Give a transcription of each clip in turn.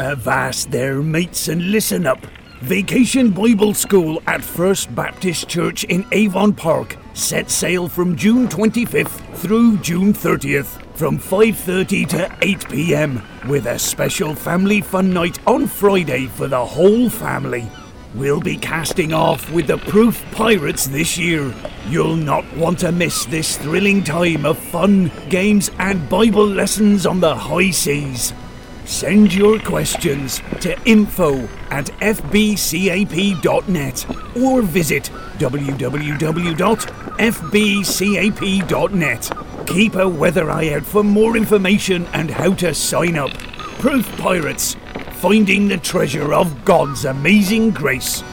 Avast there, mates, and listen up. Vacation Bible School at First Baptist Church in Avon Park set sail from June 25th through June 30th from 5:30 to 8 p.m. with a special family fun night on Friday for the whole family. We'll be casting off with the Proof Pirates this year. You'll not want to miss this thrilling time of fun, games, and Bible lessons on the high seas. Send your questions to info at fbcap.net or visit www.fbcap.net. Keep a weather eye out for more information and how to sign up. Proof Pirates, finding the treasure of God's amazing grace.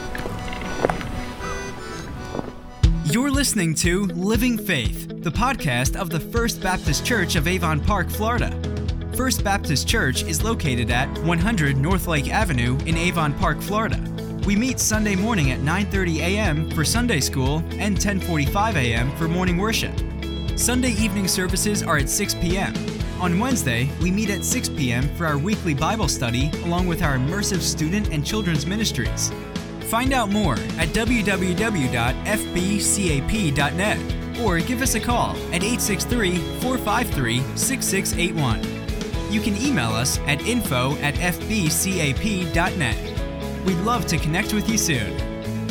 You're listening to Living Faith, the podcast of the First Baptist Church of Avon Park, Florida. First Baptist Church is located at 100 North Lake Avenue in Avon Park, Florida. We meet Sunday morning at 9:30 a.m. for Sunday school and 10:45 a.m. for morning worship. Sunday evening services are at 6 p.m. On Wednesday, we meet at 6 p.m. for our weekly Bible study along with our immersive student and children's ministries. Find out more at www.fbcap.net or give us a call at 863 453 6681. You can email us at info at fbcap.net. We'd love to connect with you soon.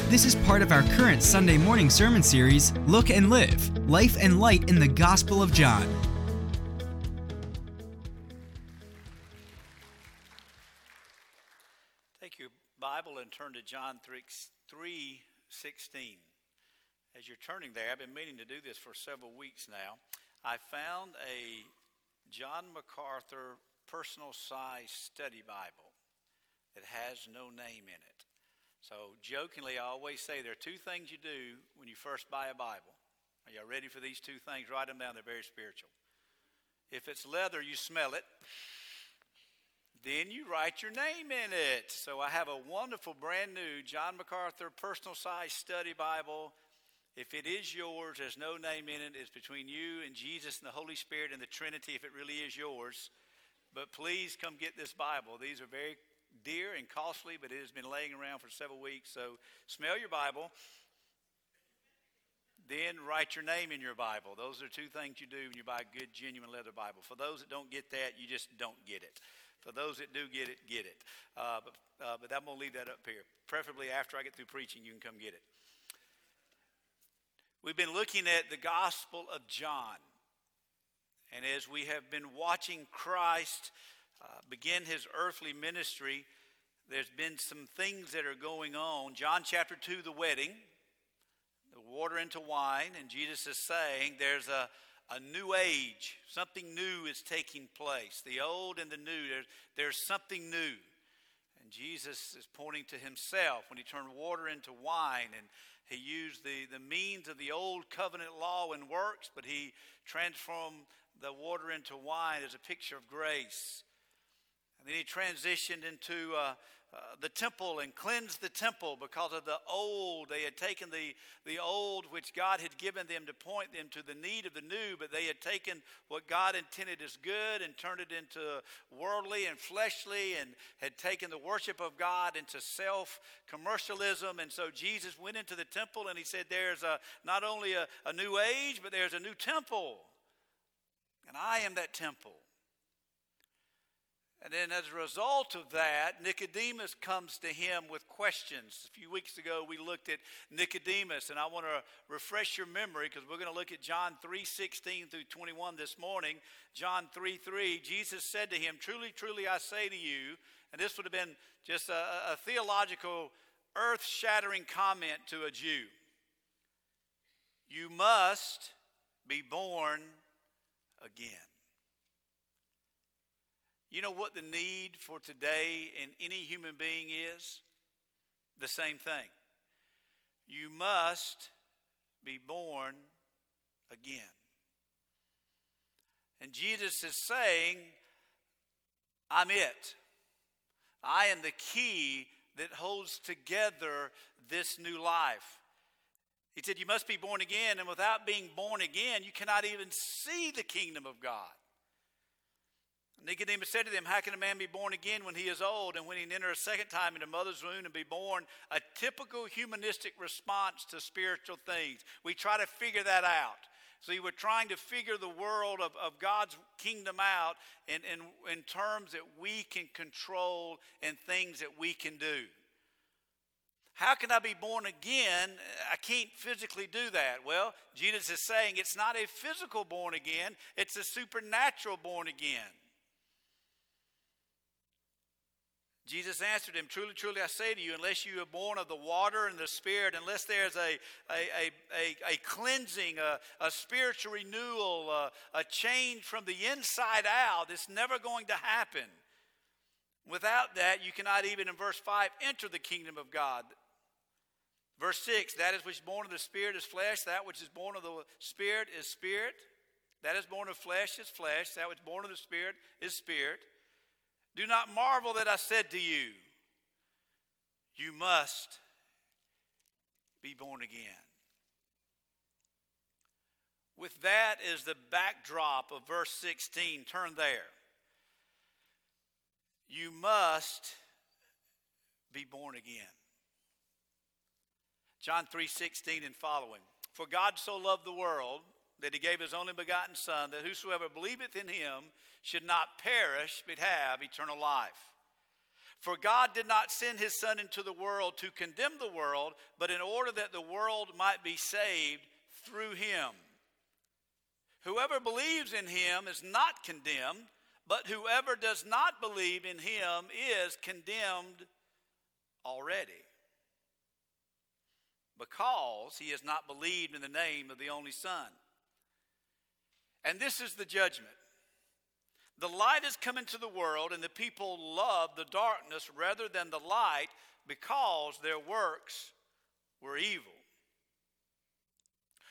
This is part of our current Sunday morning sermon series, Look and Live Life and Light in the Gospel of John. Take your Bible and turn to John 3 16. As you're turning there, I've been meaning to do this for several weeks now. I found a John MacArthur personal size study Bible that has no name in it. So, jokingly, I always say there are two things you do when you first buy a Bible. Are y'all ready for these two things? Write them down, they're very spiritual. If it's leather, you smell it. Then you write your name in it. So I have a wonderful brand new John MacArthur personal size study Bible if it is yours, there's no name in it. It's between you and Jesus and the Holy Spirit and the Trinity if it really is yours. But please come get this Bible. These are very dear and costly, but it has been laying around for several weeks. So smell your Bible. Then write your name in your Bible. Those are two things you do when you buy a good, genuine leather Bible. For those that don't get that, you just don't get it. For those that do get it, get it. Uh, but, uh, but I'm going to leave that up here. Preferably after I get through preaching, you can come get it. We've been looking at the Gospel of John. And as we have been watching Christ uh, begin his earthly ministry, there's been some things that are going on. John chapter 2, the wedding, the water into wine, and Jesus is saying there's a, a new age. Something new is taking place. The old and the new, there's, there's something new. And Jesus is pointing to himself when he turned water into wine and he used the, the means of the old covenant law and works, but he transformed the water into wine as a picture of grace. And then he transitioned into uh, uh, the temple and cleansed the temple because of the old. They had taken the, the old, which God had given them to point them to the need of the new, but they had taken what God intended as good and turned it into worldly and fleshly and had taken the worship of God into self commercialism. And so Jesus went into the temple and he said, There's a, not only a, a new age, but there's a new temple. And I am that temple. And then, as a result of that, Nicodemus comes to him with questions. A few weeks ago, we looked at Nicodemus, and I want to refresh your memory because we're going to look at John 3 16 through 21 this morning. John 3 3, Jesus said to him, Truly, truly, I say to you, and this would have been just a, a theological, earth shattering comment to a Jew you must be born again. You know what the need for today in any human being is? The same thing. You must be born again. And Jesus is saying, I'm it. I am the key that holds together this new life. He said, You must be born again, and without being born again, you cannot even see the kingdom of God. Nicodemus said to them, How can a man be born again when he is old and when he enter a second time into mother's womb and be born? A typical humanistic response to spiritual things. We try to figure that out. See, we're trying to figure the world of, of God's kingdom out in, in, in terms that we can control and things that we can do. How can I be born again? I can't physically do that. Well, Jesus is saying it's not a physical born again, it's a supernatural born again. Jesus answered him, Truly, truly, I say to you, unless you are born of the water and the Spirit, unless there's a, a, a, a, cleansing, a, a spiritual renewal, a, a change from the inside out, it's never going to happen. Without that, you cannot even, in verse 5, enter the kingdom of God. Verse 6 That is which is born of the Spirit is flesh, that which is born of the Spirit is spirit. That is born of flesh is flesh, that which is born of the Spirit is spirit. Do not marvel that I said to you, You must be born again. With that as the backdrop of verse 16, turn there. You must be born again. John 3:16 and following. For God so loved the world that he gave his only begotten son that whosoever believeth in him should not perish but have eternal life. For God did not send his son into the world to condemn the world, but in order that the world might be saved through him. Whoever believes in him is not condemned, but whoever does not believe in him is condemned already because he has not believed in the name of the only Son. And this is the judgment. The light has come into the world, and the people love the darkness rather than the light because their works were evil.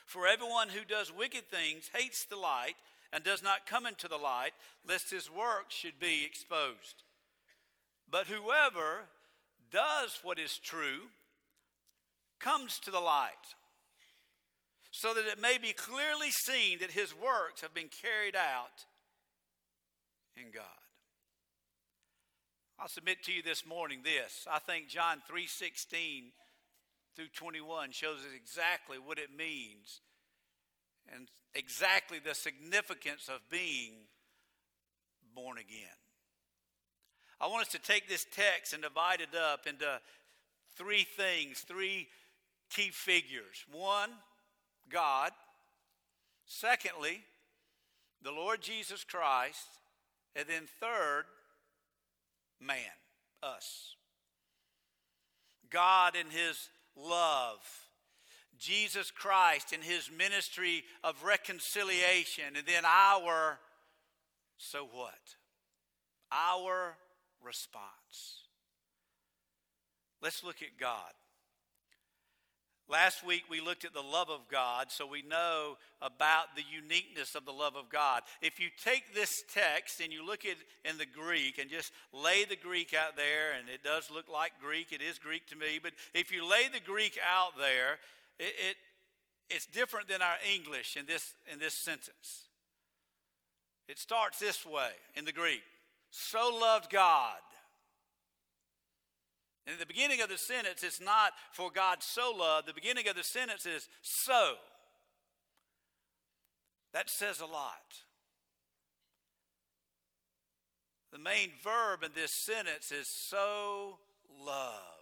For everyone who does wicked things hates the light and does not come into the light, lest his works should be exposed. But whoever does what is true comes to the light, so that it may be clearly seen that his works have been carried out in God. I'll submit to you this morning this. I think John 3:16 through 21 shows us exactly what it means and exactly the significance of being born again. I want us to take this text and divide it up into three things, three key figures. One, God. Secondly, the Lord Jesus Christ. And then third, man, us. God in his love. Jesus Christ in his ministry of reconciliation. And then our, so what? Our response. Let's look at God. Last week we looked at the love of God, so we know about the uniqueness of the love of God. If you take this text and you look at in the Greek and just lay the Greek out there, and it does look like Greek, it is Greek to me, but if you lay the Greek out there, it, it it's different than our English in this in this sentence. It starts this way in the Greek: "So loved God." And at the beginning of the sentence, it's not for God so loved. The beginning of the sentence is so. That says a lot. The main verb in this sentence is so loved.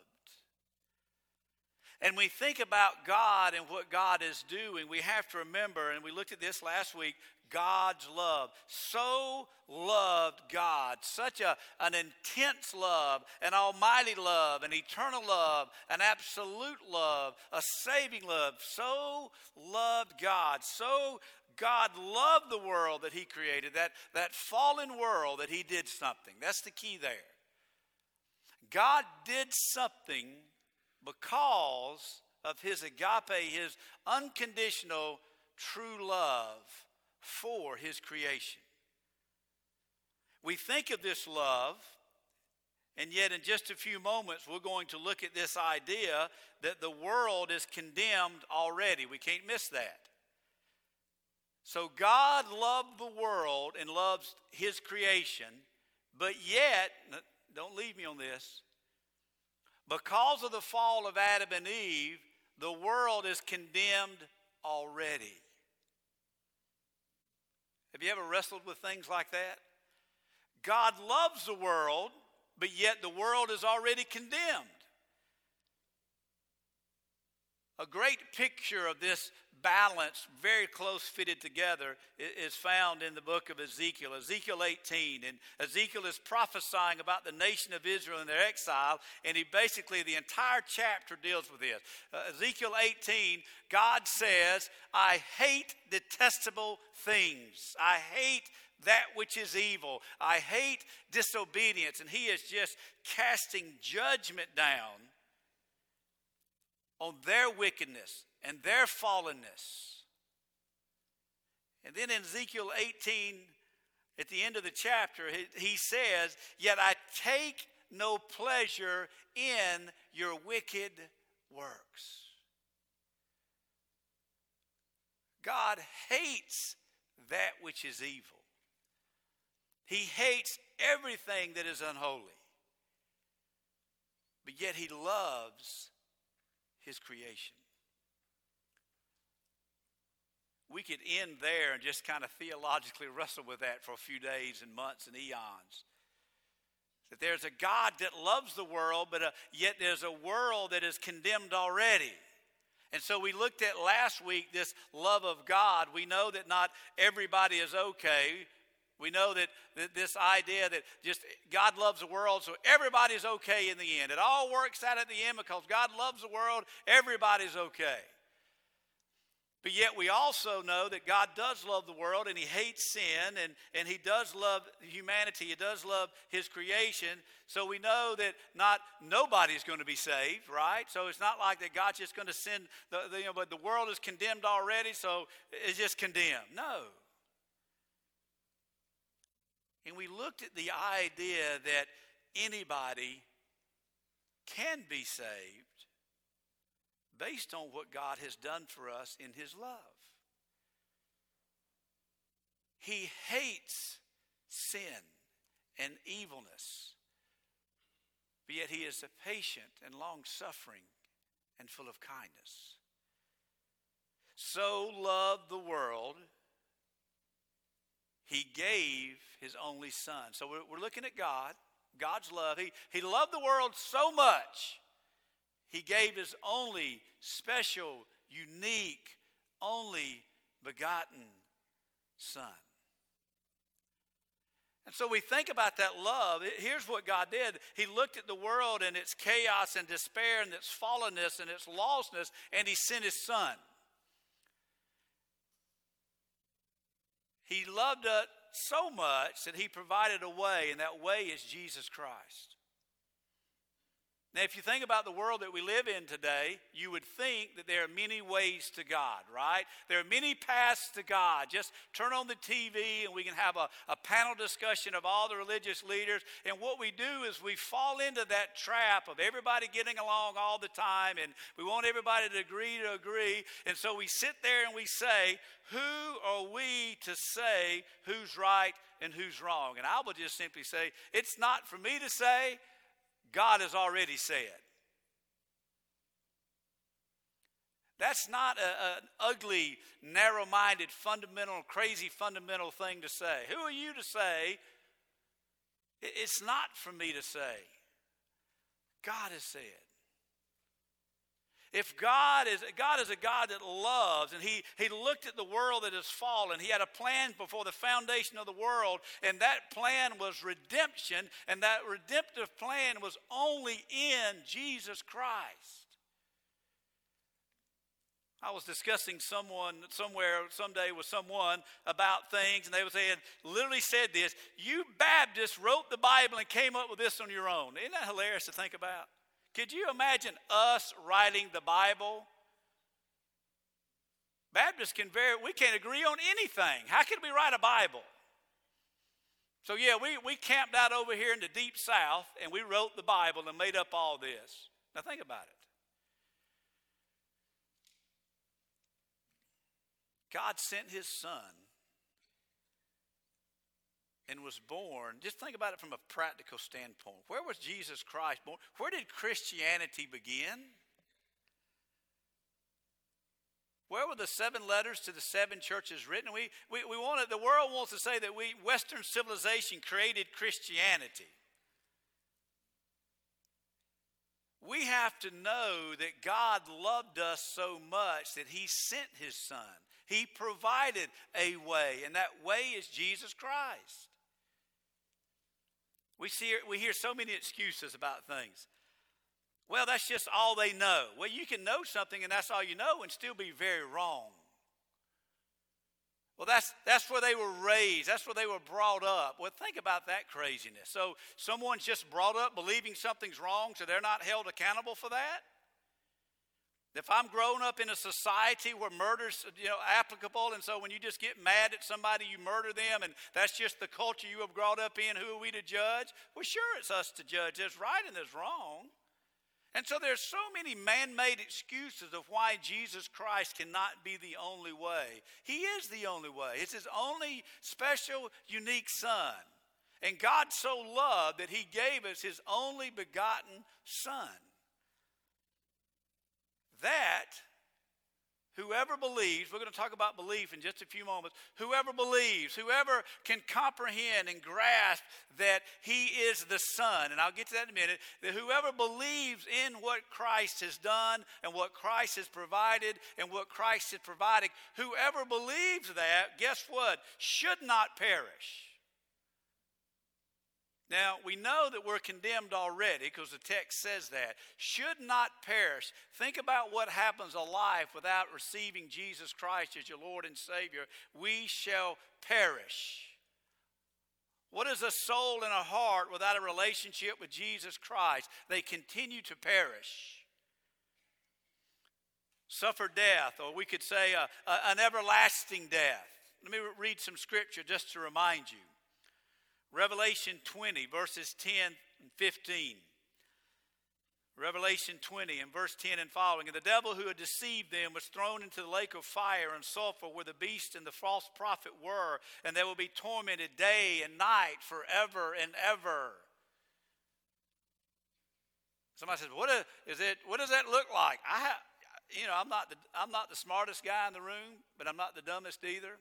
And we think about God and what God is doing, we have to remember, and we looked at this last week, God's love. So loved God. Such a, an intense love, an almighty love, an eternal love, an absolute love, a saving love. So loved God. So God loved the world that He created, that, that fallen world that He did something. That's the key there. God did something because of His agape, His unconditional true love for his creation. We think of this love, and yet in just a few moments, we're going to look at this idea that the world is condemned already. We can't miss that. So God loved the world and loves his creation, but yet, don't leave me on this, because of the fall of Adam and Eve, the world is condemned already. Have you ever wrestled with things like that? God loves the world, but yet the world is already condemned. A great picture of this balance, very close fitted together, is found in the book of Ezekiel, Ezekiel 18. And Ezekiel is prophesying about the nation of Israel in their exile, and he basically, the entire chapter deals with this. Uh, Ezekiel 18, God says, I hate detestable things. I hate that which is evil. I hate disobedience. And he is just casting judgment down on their wickedness and their fallenness. And then in Ezekiel 18, at the end of the chapter, he says, Yet I take no pleasure in your wicked works. God hates that which is evil. He hates everything that is unholy. But yet he loves his creation. We could end there and just kind of theologically wrestle with that for a few days and months and eons. That there's a God that loves the world, but uh, yet there's a world that is condemned already. And so we looked at last week this love of God. We know that not everybody is okay. We know that, that, this idea that just God loves the world, so everybody's okay in the end. It all works out at the end because God loves the world, everybody's okay. But yet we also know that God does love the world and he hates sin and, and he does love humanity. He does love his creation. So we know that not nobody's going to be saved, right? So it's not like that God's just going to send the, the you know, but the world is condemned already, so it's just condemned. No. And we looked at the idea that anybody can be saved based on what God has done for us in His love. He hates sin and evilness, but yet He is patient and long suffering and full of kindness. So loved the world he gave his only son. So we're, we're looking at God, God's love. He, he loved the world so much, he gave his only special, unique, only begotten son. And so we think about that love. Here's what God did He looked at the world and its chaos and despair and its fallenness and its lostness, and He sent His Son. He loved us so much that he provided a way, and that way is Jesus Christ. Now, if you think about the world that we live in today, you would think that there are many ways to God, right? There are many paths to God. Just turn on the TV and we can have a, a panel discussion of all the religious leaders. And what we do is we fall into that trap of everybody getting along all the time and we want everybody to agree to agree. And so we sit there and we say, who are we to say who's right and who's wrong? And I will just simply say, it's not for me to say, God has already said. That's not an ugly, narrow minded, fundamental, crazy, fundamental thing to say. Who are you to say? It's not for me to say. God has said. If God is God is a God that loves, and He He looked at the world that has fallen, He had a plan before the foundation of the world, and that plan was redemption, and that redemptive plan was only in Jesus Christ. I was discussing someone somewhere someday with someone about things, and they were saying, literally said this, you Baptists wrote the Bible and came up with this on your own. Isn't that hilarious to think about? Could you imagine us writing the Bible? Baptists can very, we can't agree on anything. How can we write a Bible? So, yeah, we, we camped out over here in the deep south and we wrote the Bible and made up all this. Now, think about it. God sent his son and was born. Just think about it from a practical standpoint. Where was Jesus Christ born? Where did Christianity begin? Where were the seven letters to the seven churches written? We, we, we wanted, the world wants to say that we, Western civilization created Christianity. We have to know that God loved us so much that He sent His Son. He provided a way, and that way is Jesus Christ. We, see, we hear so many excuses about things. Well, that's just all they know. Well, you can know something and that's all you know and still be very wrong. Well, that's, that's where they were raised. That's where they were brought up. Well, think about that craziness. So, someone's just brought up believing something's wrong, so they're not held accountable for that? If I'm grown up in a society where murder's you know applicable, and so when you just get mad at somebody, you murder them, and that's just the culture you have grown up in, who are we to judge? Well, sure, it's us to judge. There's right and there's wrong. And so there's so many man-made excuses of why Jesus Christ cannot be the only way. He is the only way. It's his only special, unique son. And God so loved that he gave us his only begotten son. That Whoever believes, we're going to talk about belief in just a few moments. Whoever believes, whoever can comprehend and grasp that he is the Son, and I'll get to that in a minute, that whoever believes in what Christ has done and what Christ has provided and what Christ is providing, whoever believes that, guess what? Should not perish now, we know that we're condemned already because the text says that. Should not perish. Think about what happens a life without receiving Jesus Christ as your Lord and Savior. We shall perish. What is a soul and a heart without a relationship with Jesus Christ? They continue to perish. Suffer death, or we could say a, a, an everlasting death. Let me read some scripture just to remind you. Revelation 20, verses 10 and 15. Revelation 20 and verse 10 and following. And the devil who had deceived them was thrown into the lake of fire and sulfur where the beast and the false prophet were, and they will be tormented day and night forever and ever. Somebody says, "What is it? What does that look like?" I, have, you know, I'm not the I'm not the smartest guy in the room, but I'm not the dumbest either.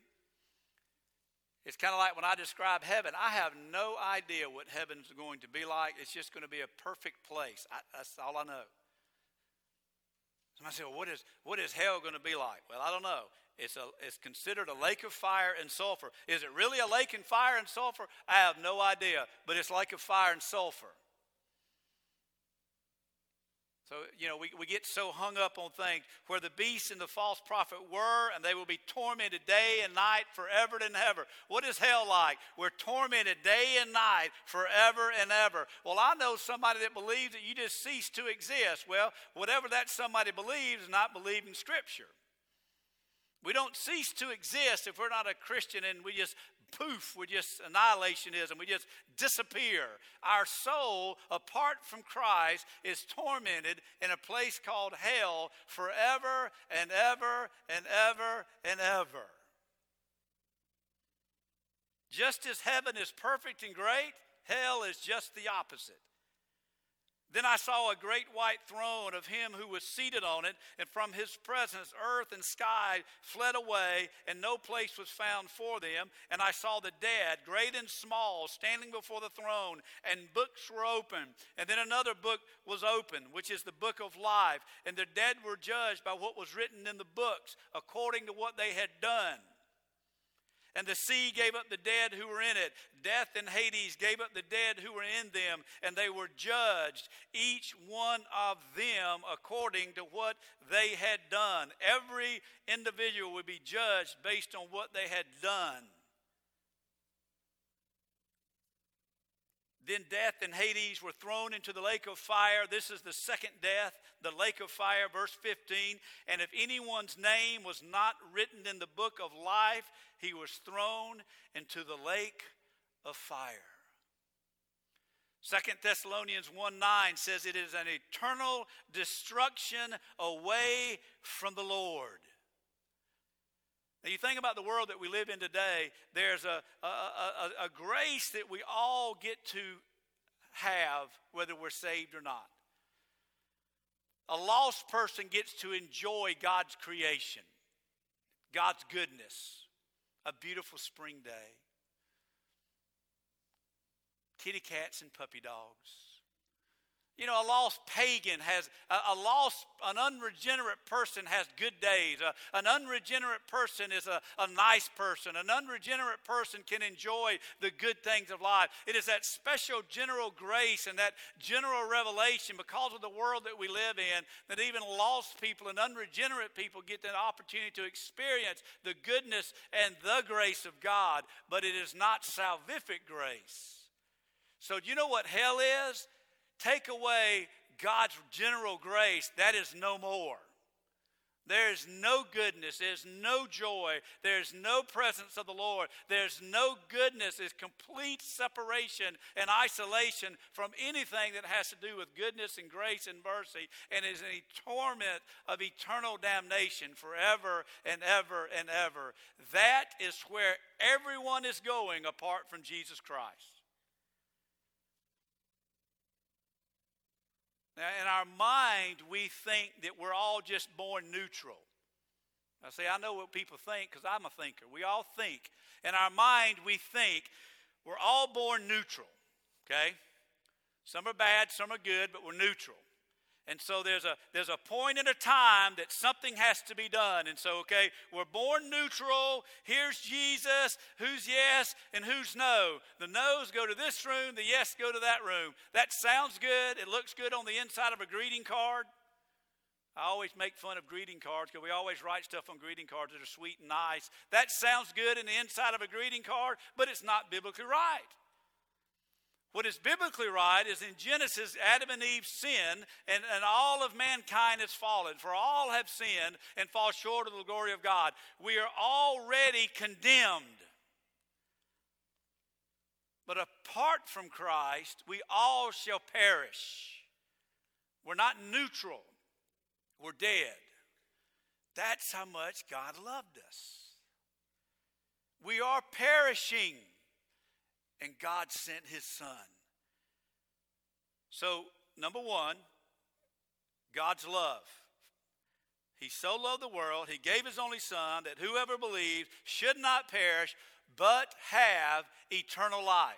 It's kind of like when I describe heaven, I have no idea what heaven's going to be like. It's just going to be a perfect place. I, that's all I know. Somebody say, well, what is, what is hell going to be like? Well, I don't know. It's, a, it's considered a lake of fire and sulfur. Is it really a lake of fire and sulfur? I have no idea, but it's like a fire and sulfur. So, you know, we, we get so hung up on things where the beast and the false prophet were, and they will be tormented day and night forever and ever. What is hell like? We're tormented day and night forever and ever. Well, I know somebody that believes that you just cease to exist. Well, whatever that somebody believes is not believing Scripture. We don't cease to exist if we're not a Christian and we just poof, we just annihilationism, we just disappear. Our soul, apart from Christ, is tormented in a place called hell forever and ever and ever and ever. Just as heaven is perfect and great, hell is just the opposite. Then I saw a great white throne of him who was seated on it, and from his presence earth and sky fled away, and no place was found for them. And I saw the dead, great and small, standing before the throne, and books were open. And then another book was open, which is the book of life. And the dead were judged by what was written in the books, according to what they had done. And the sea gave up the dead who were in it. Death and Hades gave up the dead who were in them, and they were judged, each one of them according to what they had done. Every individual would be judged based on what they had done. Then death and Hades were thrown into the lake of fire. This is the second death, the lake of fire, verse 15. And if anyone's name was not written in the book of life, he was thrown into the lake of fire. Second Thessalonians 1 9 says it is an eternal destruction away from the Lord. Now, you think about the world that we live in today, there's a, a, a, a grace that we all get to have, whether we're saved or not. A lost person gets to enjoy God's creation, God's goodness, a beautiful spring day, kitty cats and puppy dogs. You know, a lost pagan has, a, lost, an unregenerate person has good days. A, an unregenerate person is a, a nice person. An unregenerate person can enjoy the good things of life. It is that special general grace and that general revelation because of the world that we live in that even lost people and unregenerate people get the opportunity to experience the goodness and the grace of God, but it is not salvific grace. So, do you know what hell is? Take away God's general grace, that is no more. There's no goodness. There's no joy. There's no presence of the Lord. There's no goodness. It's complete separation and isolation from anything that has to do with goodness and grace and mercy, and is a torment of eternal damnation forever and ever and ever. That is where everyone is going apart from Jesus Christ. Now, in our mind, we think that we're all just born neutral. I say, I know what people think because I'm a thinker. We all think. In our mind, we think we're all born neutral, okay? Some are bad, some are good, but we're neutral. And so there's a there's a point in a time that something has to be done. And so, okay, we're born neutral. Here's Jesus. Who's yes and who's no? The no's go to this room, the yes go to that room. That sounds good. It looks good on the inside of a greeting card. I always make fun of greeting cards because we always write stuff on greeting cards that are sweet and nice. That sounds good in the inside of a greeting card, but it's not biblically right. What is biblically right is in Genesis, Adam and Eve sinned, and, and all of mankind has fallen. For all have sinned and fall short of the glory of God. We are already condemned. But apart from Christ, we all shall perish. We're not neutral, we're dead. That's how much God loved us. We are perishing and God sent his son. So, number one, God's love. He so loved the world, he gave his only son that whoever believes should not perish, but have eternal life.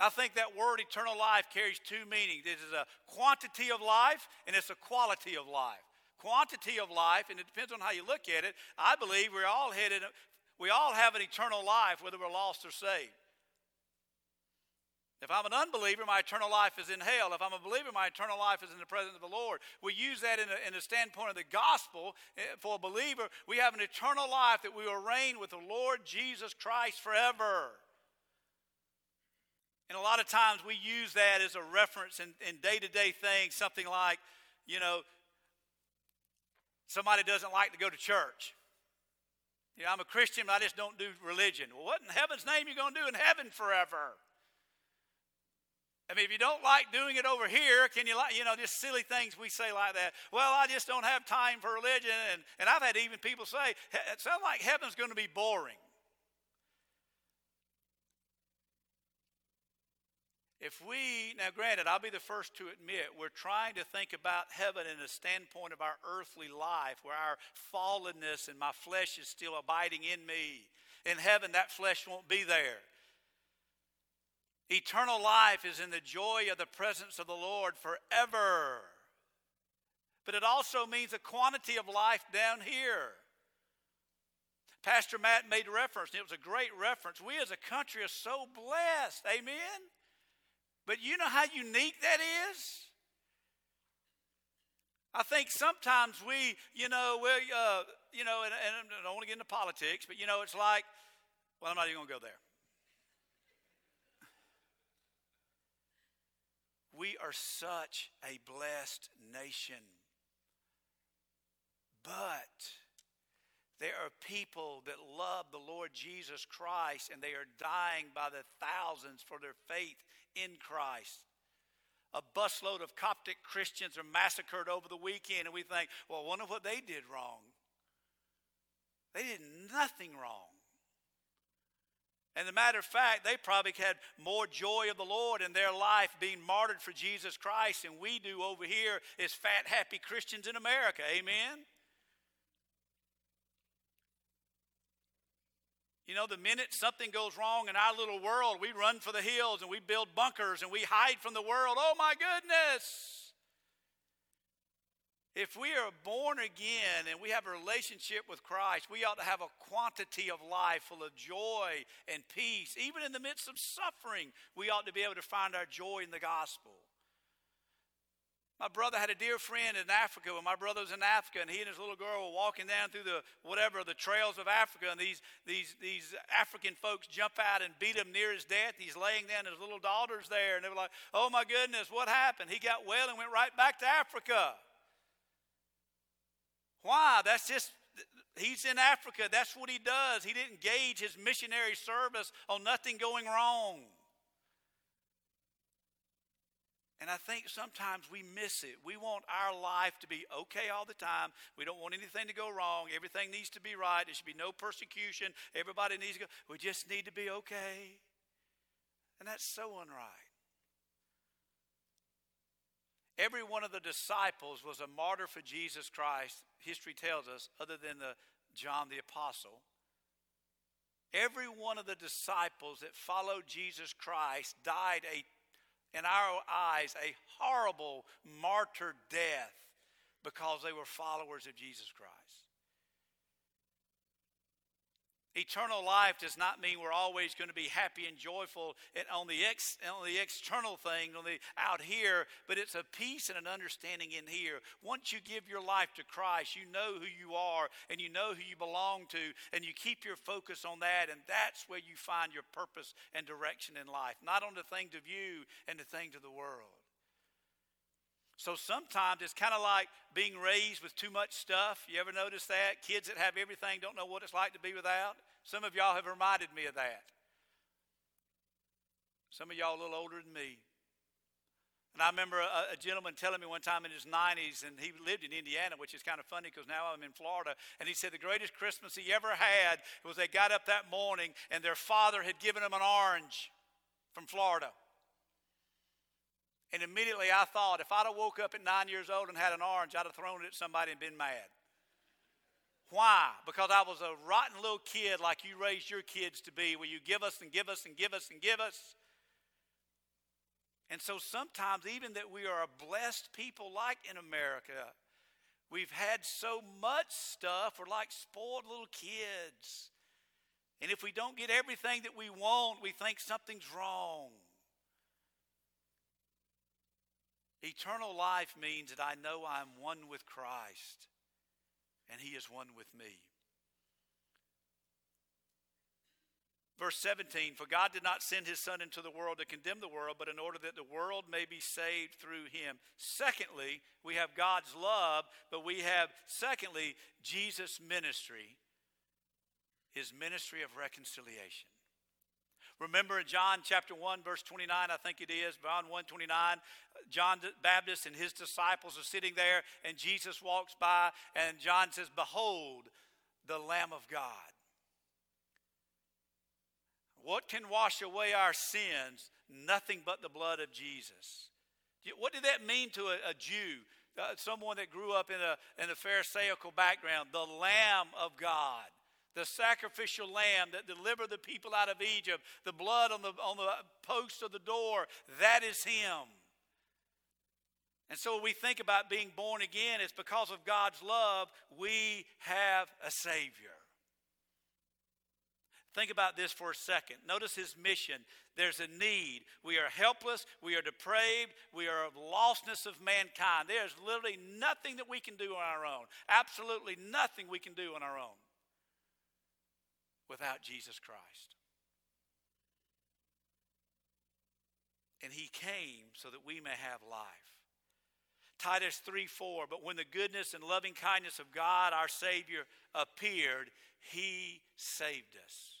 I think that word eternal life carries two meanings. It is a quantity of life and it's a quality of life. Quantity of life, and it depends on how you look at it. I believe we're all headed, we all have an eternal life, whether we're lost or saved. If I'm an unbeliever, my eternal life is in hell. If I'm a believer, my eternal life is in the presence of the Lord. We use that in a, in a standpoint of the gospel. Eh, for a believer, we have an eternal life that we will reign with the Lord Jesus Christ forever. And a lot of times we use that as a reference in day to day things, something like, you know, somebody doesn't like to go to church. You know, I'm a Christian, but I just don't do religion. Well, what in heaven's name are you going to do in heaven forever? I mean, if you don't like doing it over here, can you like, you know, just silly things we say like that. Well, I just don't have time for religion. And, and I've had even people say, it sounds like heaven's going to be boring. If we, now granted, I'll be the first to admit, we're trying to think about heaven in the standpoint of our earthly life, where our fallenness and my flesh is still abiding in me. In heaven, that flesh won't be there. Eternal life is in the joy of the presence of the Lord forever. But it also means a quantity of life down here. Pastor Matt made reference, and it was a great reference. We as a country are so blessed. Amen? But you know how unique that is? I think sometimes we, you know, we, uh, you know, and, and I don't want to get into politics, but you know, it's like, well, I'm not even going to go there. We are such a blessed nation. But there are people that love the Lord Jesus Christ and they are dying by the thousands for their faith in Christ. A busload of Coptic Christians are massacred over the weekend, and we think, well, I wonder what they did wrong. They did nothing wrong. And the matter of fact, they probably had more joy of the Lord in their life being martyred for Jesus Christ than we do over here as fat, happy Christians in America. Amen? You know, the minute something goes wrong in our little world, we run for the hills and we build bunkers and we hide from the world. Oh my goodness! If we are born again and we have a relationship with Christ, we ought to have a quantity of life full of joy and peace. Even in the midst of suffering, we ought to be able to find our joy in the gospel. My brother had a dear friend in Africa when my brother was in Africa, and he and his little girl were walking down through the whatever the trails of Africa, and these these these African folks jump out and beat him near his death. He's laying down, his little daughter's there, and they were like, "Oh my goodness, what happened?" He got well and went right back to Africa. Why? That's just, he's in Africa. That's what he does. He didn't gauge his missionary service on nothing going wrong. And I think sometimes we miss it. We want our life to be okay all the time. We don't want anything to go wrong. Everything needs to be right. There should be no persecution. Everybody needs to go. We just need to be okay. And that's so unright. Every one of the disciples was a martyr for Jesus Christ, history tells us, other than the John the Apostle. Every one of the disciples that followed Jesus Christ died a in our eyes a horrible martyr death because they were followers of Jesus Christ. Eternal life does not mean we're always going to be happy and joyful on the, ex, on the external thing, on the out here, but it's a peace and an understanding in here. Once you give your life to Christ, you know who you are and you know who you belong to, and you keep your focus on that, and that's where you find your purpose and direction in life, not on the things of you and the things of the world. So sometimes it's kind of like being raised with too much stuff. You ever notice that? Kids that have everything don't know what it's like to be without. Some of y'all have reminded me of that. Some of y'all a little older than me. And I remember a, a, gentleman telling me one time in his 90s, and he lived in Indiana, which is kind of funny because now I'm in Florida. And he said the greatest Christmas he ever had was they got up that morning and their father had given them an orange from Florida. And immediately I thought, if I'd have woke up at nine years old and had an orange, I'd have thrown it at somebody and been mad. Why? Because I was a rotten little kid like you raised your kids to be, where you give us and give us and give us and give us. And so sometimes, even that we are a blessed people like in America, we've had so much stuff, we're like spoiled little kids. And if we don't get everything that we want, we think something's wrong. Eternal life means that I know I'm one with Christ and he is one with me. Verse 17 For God did not send his Son into the world to condemn the world, but in order that the world may be saved through him. Secondly, we have God's love, but we have, secondly, Jesus' ministry, his ministry of reconciliation. Remember in John chapter 1, verse 29, I think it is, John 1 29, John the Baptist and his disciples are sitting there, and Jesus walks by, and John says, Behold, the Lamb of God. What can wash away our sins? Nothing but the blood of Jesus. What did that mean to a, a Jew? Uh, someone that grew up in a, in a Pharisaical background, the Lamb of God the sacrificial lamb that delivered the people out of Egypt, the blood on the, on the post of the door, that is him. And so we think about being born again, it's because of God's love, we have a Savior. Think about this for a second. Notice his mission. There's a need. We are helpless. We are depraved. We are of lostness of mankind. There's literally nothing that we can do on our own. Absolutely nothing we can do on our own without Jesus Christ. And he came so that we may have life. Titus 3 4, but when the goodness and loving kindness of God, our Savior, appeared, he saved us.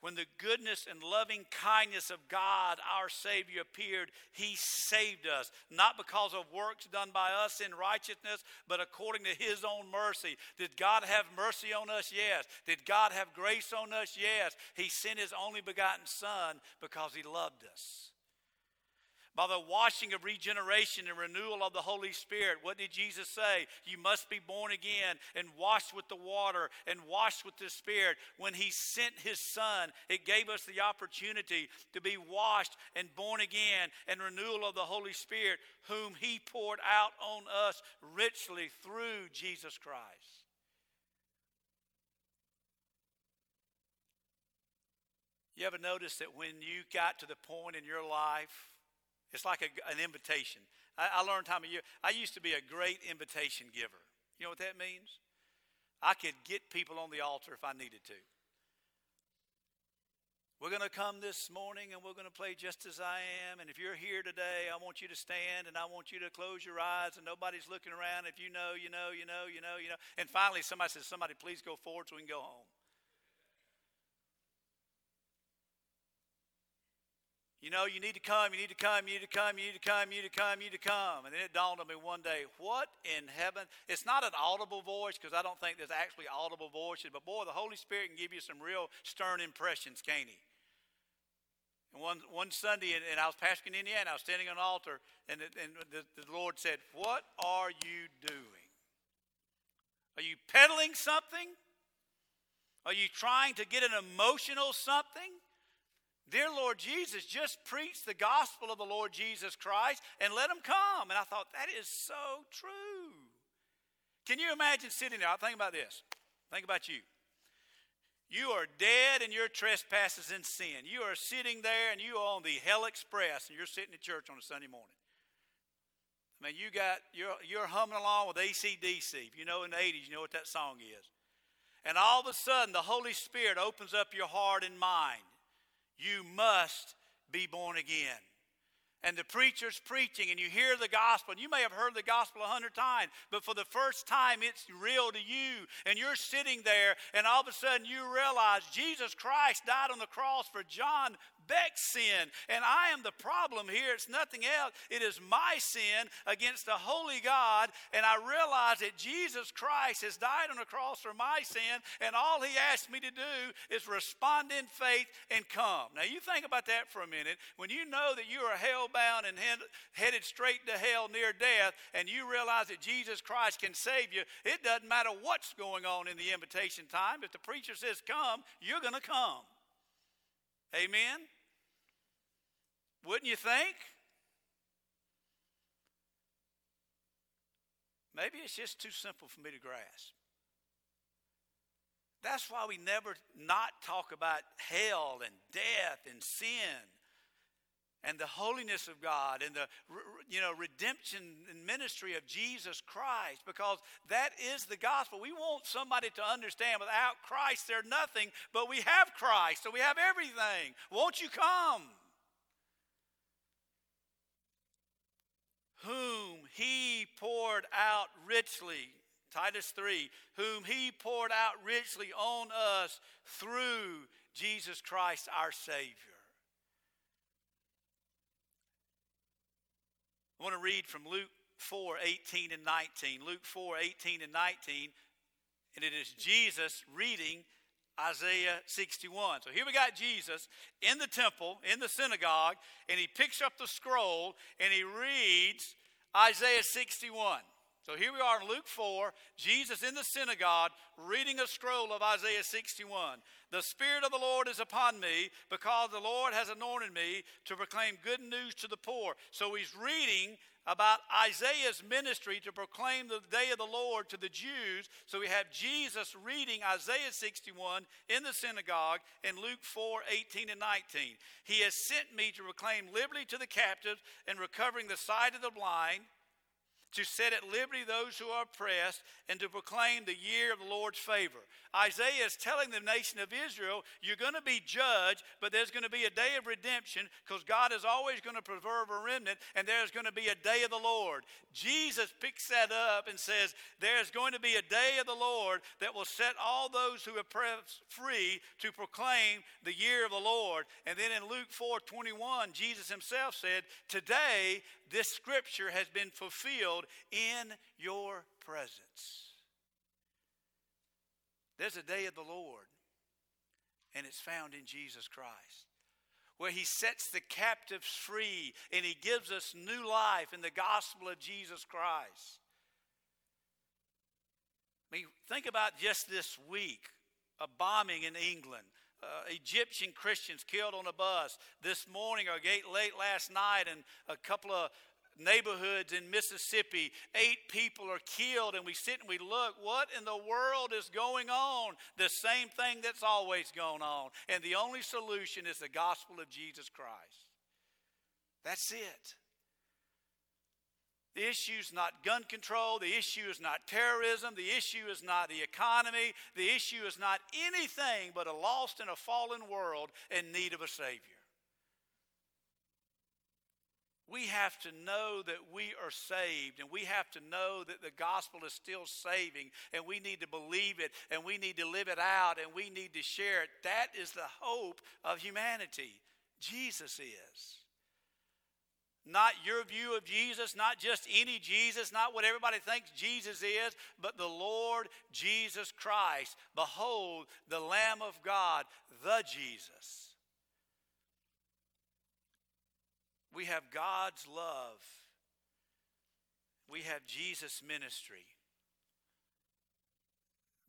when the goodness and loving kindness of God, our Savior, appeared, He saved us, not because of works done by us in righteousness, but according to His own mercy. Did God have mercy on us? Yes. Did God have grace on us? Yes. He sent His only begotten Son because He loved us by the washing of regeneration and renewal of the Holy Spirit. What did Jesus say? You must be born again and washed with the water and washed with the Spirit. When He sent His Son, it gave us the opportunity to be washed and born again and renewal of the Holy Spirit, whom He poured out on us richly through Jesus Christ. You ever notice that when you got to the point in your life it's like a, an invitation. I, I learned time of year. I used to be a great invitation giver. You know what that means? I could get people on the altar if I needed to. We're going to come this morning and we're going to play just as I am. And if you're here today, I want you to stand and I want you to close your eyes and nobody's looking around. If you know, you know, you know, you know, you know. And finally, somebody says, Somebody, please go forward so we can go home. You know, you need to come, you need to come, you need to come, you need to come, you need to come, you need to come. And then it dawned on me one day, what in heaven? It's not an audible voice because I don't think there's actually audible voices, but boy, the Holy Spirit can give you some real stern impressions, can't he? And one, one Sunday, and, and I was pastoring in Indiana, I was standing on an altar, and, and the, the Lord said, What are you doing? Are you peddling something? Are you trying to get an emotional something? Dear Lord Jesus, just preach the gospel of the Lord Jesus Christ and let them come. And I thought, that is so true. Can you imagine sitting there? Think about this. Think about you. You are dead in your trespasses and sin. You are sitting there and you are on the Hell Express and you're sitting at church on a Sunday morning. I mean, you got you're you're humming along with ACDC. If you know in the 80s, you know what that song is. And all of a sudden the Holy Spirit opens up your heart and mind you must be born again. And the preacher's preaching, and you hear the gospel, and you may have heard the gospel a hundred times, but for the first time it's real to you. And you're sitting there, and all of a sudden you realize Jesus Christ died on the cross for John Sin. And I am the problem here. It's nothing else. It is my sin against the holy God. And I realize that Jesus Christ has died on the cross for my sin. And all he asked me to do is respond in faith and come. Now, you think about that for a minute. When you know that you are hell-bound and headed straight to hell near death, and you realize that Jesus Christ can save you, it doesn't matter what's going on in the invitation time. If the preacher says come, you're going to come. Amen? Wouldn't you think? Maybe it's just too simple for me to grasp. That's why we never not talk about hell and death and sin and the holiness of God and the you know redemption and ministry of Jesus Christ because that is the gospel. We want somebody to understand without Christ they're nothing, but we have Christ, so we have everything. Won't you come? Whom he poured out richly. Titus 3, whom he poured out richly on us through Jesus Christ our Savior. I want to read from Luke 4 18 and 19. Luke 4 18 and 19. And it is Jesus reading Isaiah 61. So here we got Jesus in the temple, in the synagogue, and he picks up the scroll and he reads Isaiah 61. So here we are in Luke 4, Jesus in the synagogue reading a scroll of Isaiah 61. The Spirit of the Lord is upon me because the Lord has anointed me to proclaim good news to the poor. So he's reading about Isaiah's ministry to proclaim the day of the Lord to the Jews. So we have Jesus reading Isaiah 61 in the synagogue in Luke 4 18 and 19. He has sent me to proclaim liberty to the captives and recovering the sight of the blind to set at liberty those who are oppressed, and to proclaim the year of the Lord's favor. Isaiah is telling the nation of Israel, you're going to be judged, but there's going to be a day of redemption because God is always going to preserve a remnant, and there's going to be a day of the Lord. Jesus picks that up and says, There's going to be a day of the Lord that will set all those who are oppressed free to proclaim the year of the Lord. And then in Luke 4 21, Jesus himself said, Today this scripture has been fulfilled in your presence. There's a day of the Lord, and it's found in Jesus Christ, where He sets the captives free and He gives us new life in the gospel of Jesus Christ. I mean, think about just this week a bombing in England. Uh, Egyptian Christians killed on a bus this morning or late last night, and a couple of neighborhoods in Mississippi, eight people are killed, and we sit and we look, what in the world is going on? The same thing that's always gone on. And the only solution is the gospel of Jesus Christ. That's it. The issue is not gun control. The issue is not terrorism. The issue is not the economy. The issue is not anything but a lost and a fallen world in need of a Savior. We have to know that we are saved, and we have to know that the gospel is still saving, and we need to believe it, and we need to live it out, and we need to share it. That is the hope of humanity. Jesus is. Not your view of Jesus, not just any Jesus, not what everybody thinks Jesus is, but the Lord Jesus Christ. Behold, the Lamb of God, the Jesus. We have God's love. We have Jesus' ministry.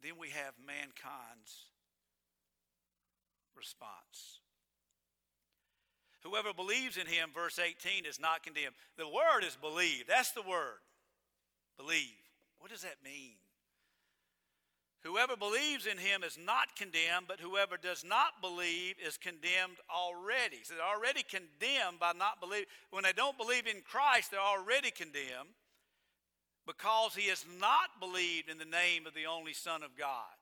Then we have mankind's response. Whoever believes in him, verse 18, is not condemned. The word is believe. That's the word. Believe. What does that mean? Whoever believes in him is not condemned, but whoever does not believe is condemned already. So they're already condemned by not believing. When they don't believe in Christ, they're already condemned because he has not believed in the name of the only Son of God.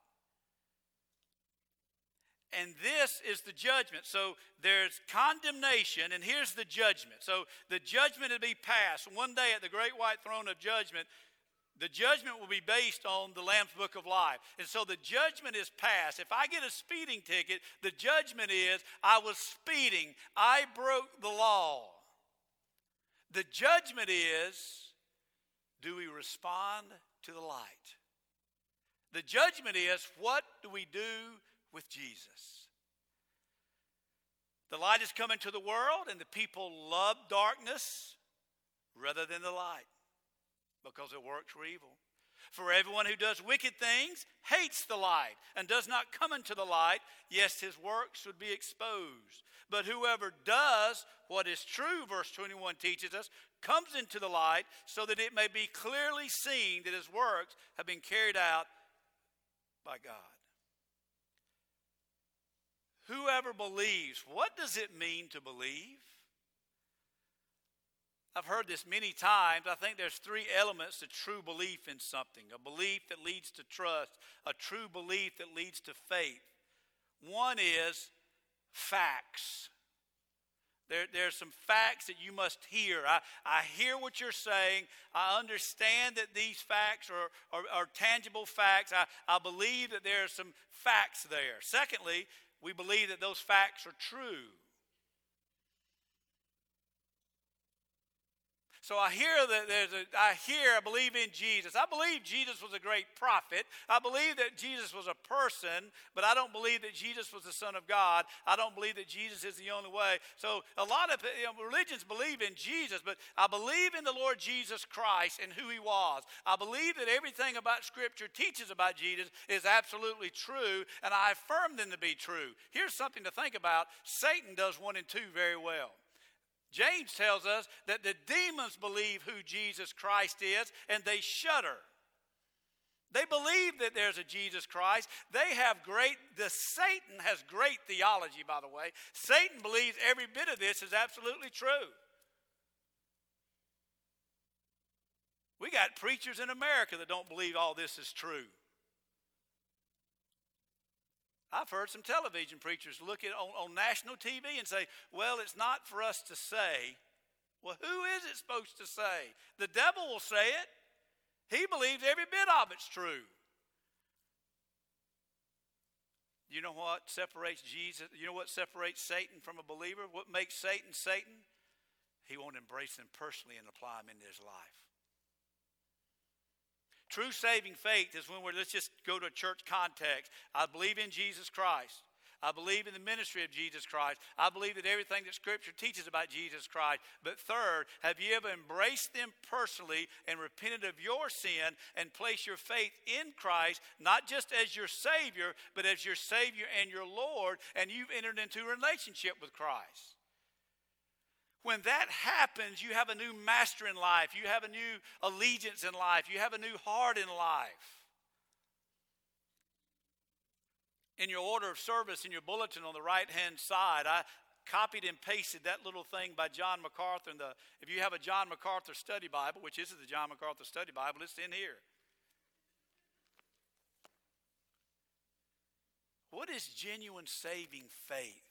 And this is the judgment. So there's condemnation, and here's the judgment. So the judgment will be passed one day at the great white throne of judgment the judgment will be based on the Lamb's Book of Life. And so the judgment is passed. If I get a speeding ticket, the judgment is I was speeding, I broke the law. The judgment is do we respond to the light? The judgment is what do we do with Jesus? The light is coming to the world, and the people love darkness rather than the light because it works for evil. For everyone who does wicked things hates the light and does not come into the light, yes, his works would be exposed. But whoever does what is true, verse 21 teaches us, comes into the light so that it may be clearly seen that his works have been carried out by God. Whoever believes, what does it mean to believe? I've heard this many times. I think there's three elements to true belief in something a belief that leads to trust, a true belief that leads to faith. One is facts. There, there's some facts that you must hear. I, I hear what you're saying. I understand that these facts are, are, are tangible facts. I, I believe that there are some facts there. Secondly, we believe that those facts are true. So I hear that there's a, I hear, I believe in Jesus. I believe Jesus was a great prophet. I believe that Jesus was a person, but I don't believe that Jesus was the Son of God. I don't believe that Jesus is the only way. So a lot of you know, religions believe in Jesus, but I believe in the Lord Jesus Christ and who he was. I believe that everything about Scripture teaches about Jesus is absolutely true, and I affirm them to be true. Here's something to think about Satan does one and two very well. James tells us that the demons believe who Jesus Christ is and they shudder. They believe that there's a Jesus Christ. They have great, the Satan has great theology, by the way. Satan believes every bit of this is absolutely true. We got preachers in America that don't believe all this is true. I've heard some television preachers look at on, on national TV and say, well, it's not for us to say. Well, who is it supposed to say? The devil will say it. He believes every bit of it's true. You know what separates Jesus? You know what separates Satan from a believer? What makes Satan Satan? He won't embrace them personally and apply them into his life. True saving faith is when we're, let's just go to a church context. I believe in Jesus Christ. I believe in the ministry of Jesus Christ. I believe that everything that Scripture teaches about Jesus Christ. But third, have you ever embraced them personally and repented of your sin and placed your faith in Christ, not just as your Savior, but as your Savior and your Lord, and you've entered into a relationship with Christ? When that happens, you have a new master in life. You have a new allegiance in life. You have a new heart in life. In your order of service in your bulletin on the right hand side, I copied and pasted that little thing by John MacArthur. The, if you have a John MacArthur study Bible, which isn't the John MacArthur study Bible, it's in here. What is genuine saving faith?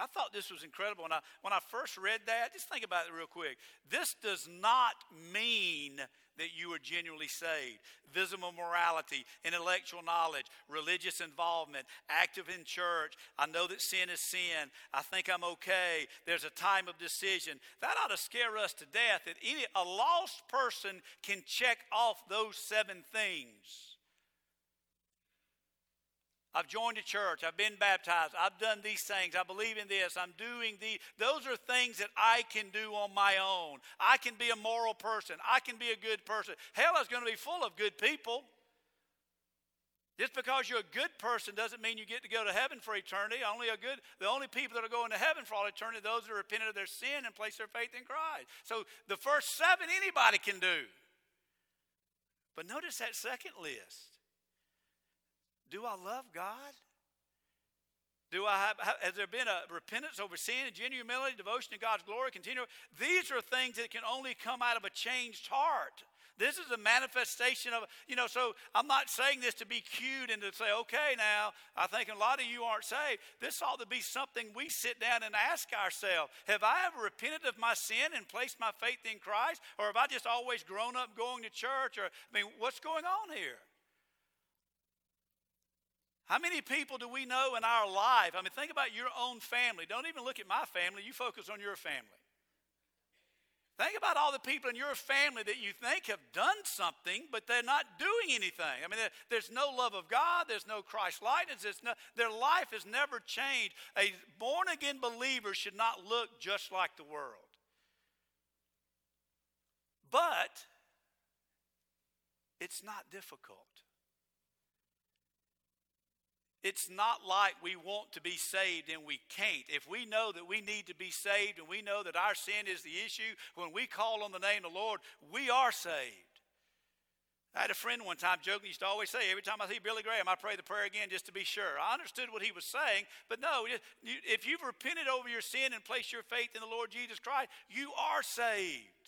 I thought this was incredible. When I, when I first read that, just think about it real quick. This does not mean that you are genuinely saved. Visible morality, intellectual knowledge, religious involvement, active in church. I know that sin is sin. I think I'm okay. There's a time of decision. That ought to scare us to death that any, a lost person can check off those seven things. I've joined a church. I've been baptized. I've done these things. I believe in this. I'm doing these. Those are things that I can do on my own. I can be a moral person. I can be a good person. Hell is going to be full of good people. Just because you're a good person doesn't mean you get to go to heaven for eternity. Only a good, the only people that are going to heaven for all eternity those that are repentant of their sin and place their faith in Christ. So the first seven anybody can do. But notice that second list. Do I love God? Do I have, has there been a repentance over sin, and genuine humility, devotion to God's glory, continual? These are things that can only come out of a changed heart. This is a manifestation of, you know, so I'm not saying this to be cued and to say, okay, now, I think a lot of you aren't saved. This ought to be something we sit down and ask ourselves Have I ever repented of my sin and placed my faith in Christ? Or have I just always grown up going to church? Or, I mean, what's going on here? How many people do we know in our life? I mean, think about your own family. Don't even look at my family, you focus on your family. Think about all the people in your family that you think have done something, but they're not doing anything. I mean, there's no love of God, there's no Christ likeness, no, their life has never changed. A born again believer should not look just like the world. But it's not difficult. It's not like we want to be saved and we can't. If we know that we need to be saved and we know that our sin is the issue, when we call on the name of the Lord, we are saved. I had a friend one time joking, he used to always say, every time I see Billy Graham, I pray the prayer again just to be sure. I understood what he was saying, but no, if you've repented over your sin and placed your faith in the Lord Jesus Christ, you are saved.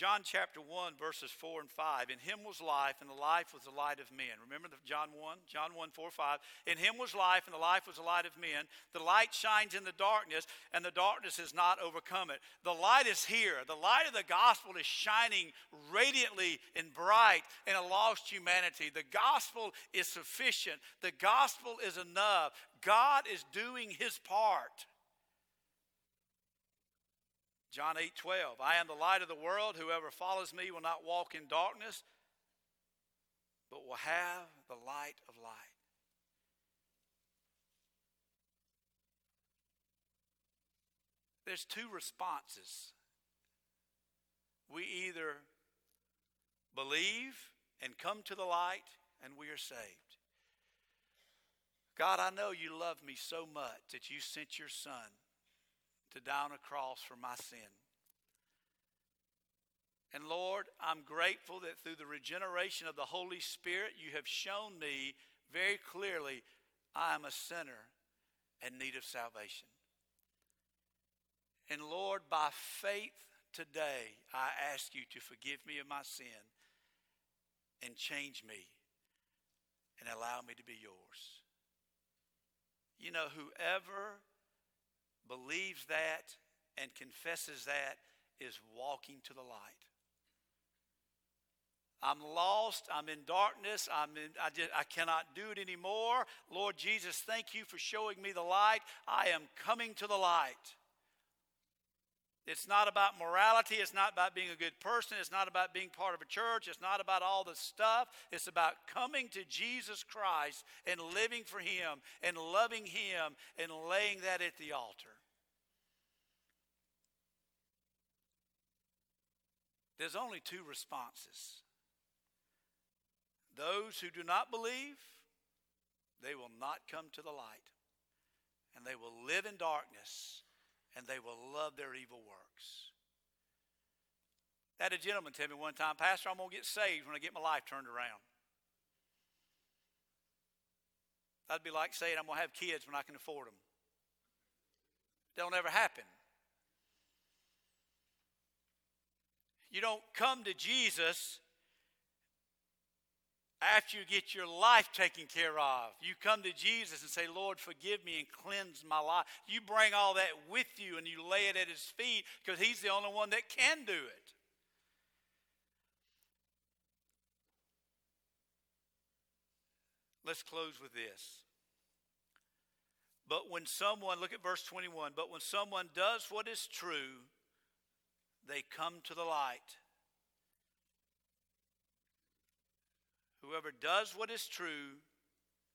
John chapter 1, verses 4 and 5. In him was life, and the life was the light of men. Remember the John 1? John 1, 4, 5. In him was life, and the life was the light of men. The light shines in the darkness, and the darkness has not overcome it. The light is here. The light of the gospel is shining radiantly and bright in a lost humanity. The gospel is sufficient, the gospel is enough. God is doing his part. John 8 12. I am the light of the world. Whoever follows me will not walk in darkness, but will have the light of light. There's two responses. We either believe and come to the light, and we are saved. God, I know you love me so much that you sent your son to die on a cross for my sin. And Lord, I'm grateful that through the regeneration of the Holy Spirit, you have shown me very clearly I am a sinner and need of salvation. And Lord, by faith today, I ask you to forgive me of my sin and change me and allow me to be yours. You know, whoever believes that and confesses that is walking to the light. I'm lost. I'm in darkness. I'm in, I, just, I cannot do it anymore. Lord Jesus, thank you for showing me the light. I am coming to the light. It's not about morality. It's not about being a good person. It's not about being part of a church. It's not about all the stuff. It's about coming to Jesus Christ and living for Him and loving Him and laying that at the altar. There's only two responses. Those who do not believe, they will not come to the light, and they will live in darkness, and they will love their evil works. I had a gentleman tell me one time, Pastor, I'm going to get saved when I get my life turned around. That'd be like saying I'm going to have kids when I can afford them. Don't ever happen. You don't come to Jesus after you get your life taken care of. You come to Jesus and say, Lord, forgive me and cleanse my life. You bring all that with you and you lay it at his feet because he's the only one that can do it. Let's close with this. But when someone, look at verse 21, but when someone does what is true, they come to the light Whoever does what is true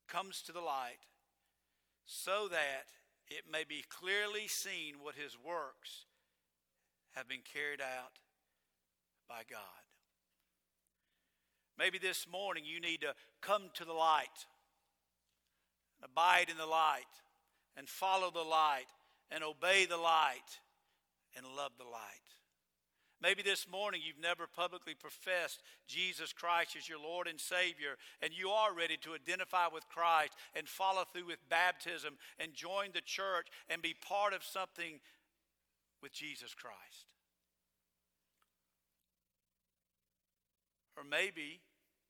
comes to the light, so that it may be clearly seen what his works have been carried out by God. Maybe this morning you need to come to the light, abide in the light, and follow the light, and obey the light, and love the light. Maybe this morning you've never publicly professed Jesus Christ as your Lord and Savior, and you are ready to identify with Christ and follow through with baptism and join the church and be part of something with Jesus Christ. Or maybe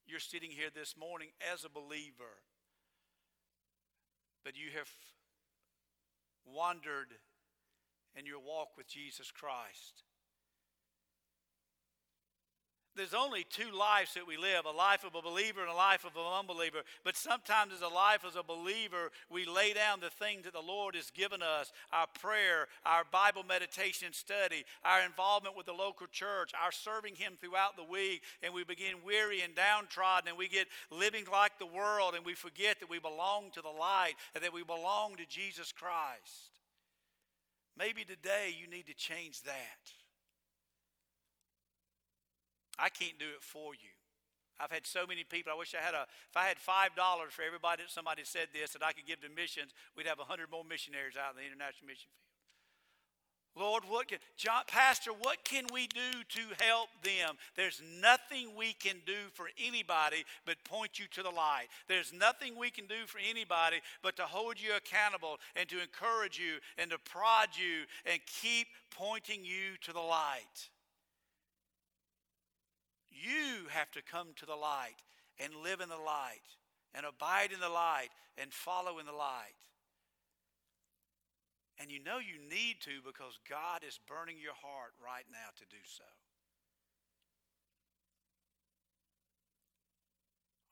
you're sitting here this morning as a believer, but you have wandered in your walk with Jesus Christ there's only two lives that we live a life of a believer and a life of an unbeliever. But sometimes, as a life as a believer, we lay down the things that the Lord has given us our prayer, our Bible meditation study, our involvement with the local church, our serving Him throughout the week, and we begin weary and downtrodden, and we get living like the world, and we forget that we belong to the light and that we belong to Jesus Christ. Maybe today you need to change that. I can't do it for you. I've had so many people. I wish I had a. If I had five dollars for everybody that somebody said this that I could give to missions, we'd have a hundred more missionaries out in the international mission field. Lord, what can John, Pastor? What can we do to help them? There's nothing we can do for anybody but point you to the light. There's nothing we can do for anybody but to hold you accountable and to encourage you and to prod you and keep pointing you to the light. You have to come to the light and live in the light and abide in the light and follow in the light. And you know you need to because God is burning your heart right now to do so.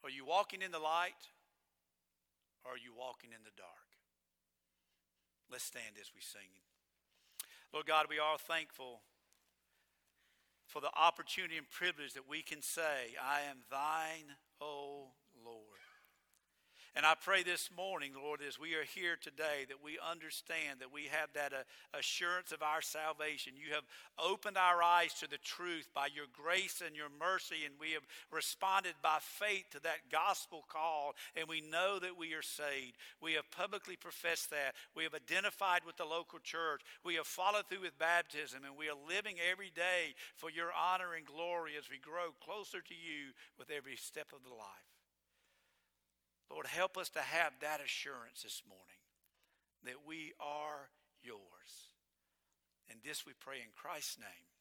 Are you walking in the light or are you walking in the dark? Let's stand as we sing. Lord God, we are thankful for the opportunity and privilege that we can say, I am thine, O. And I pray this morning, Lord, as we are here today, that we understand that we have that uh, assurance of our salvation. You have opened our eyes to the truth by your grace and your mercy, and we have responded by faith to that gospel call, and we know that we are saved. We have publicly professed that. We have identified with the local church. We have followed through with baptism, and we are living every day for your honor and glory as we grow closer to you with every step of the life. Lord, help us to have that assurance this morning that we are yours. And this we pray in Christ's name.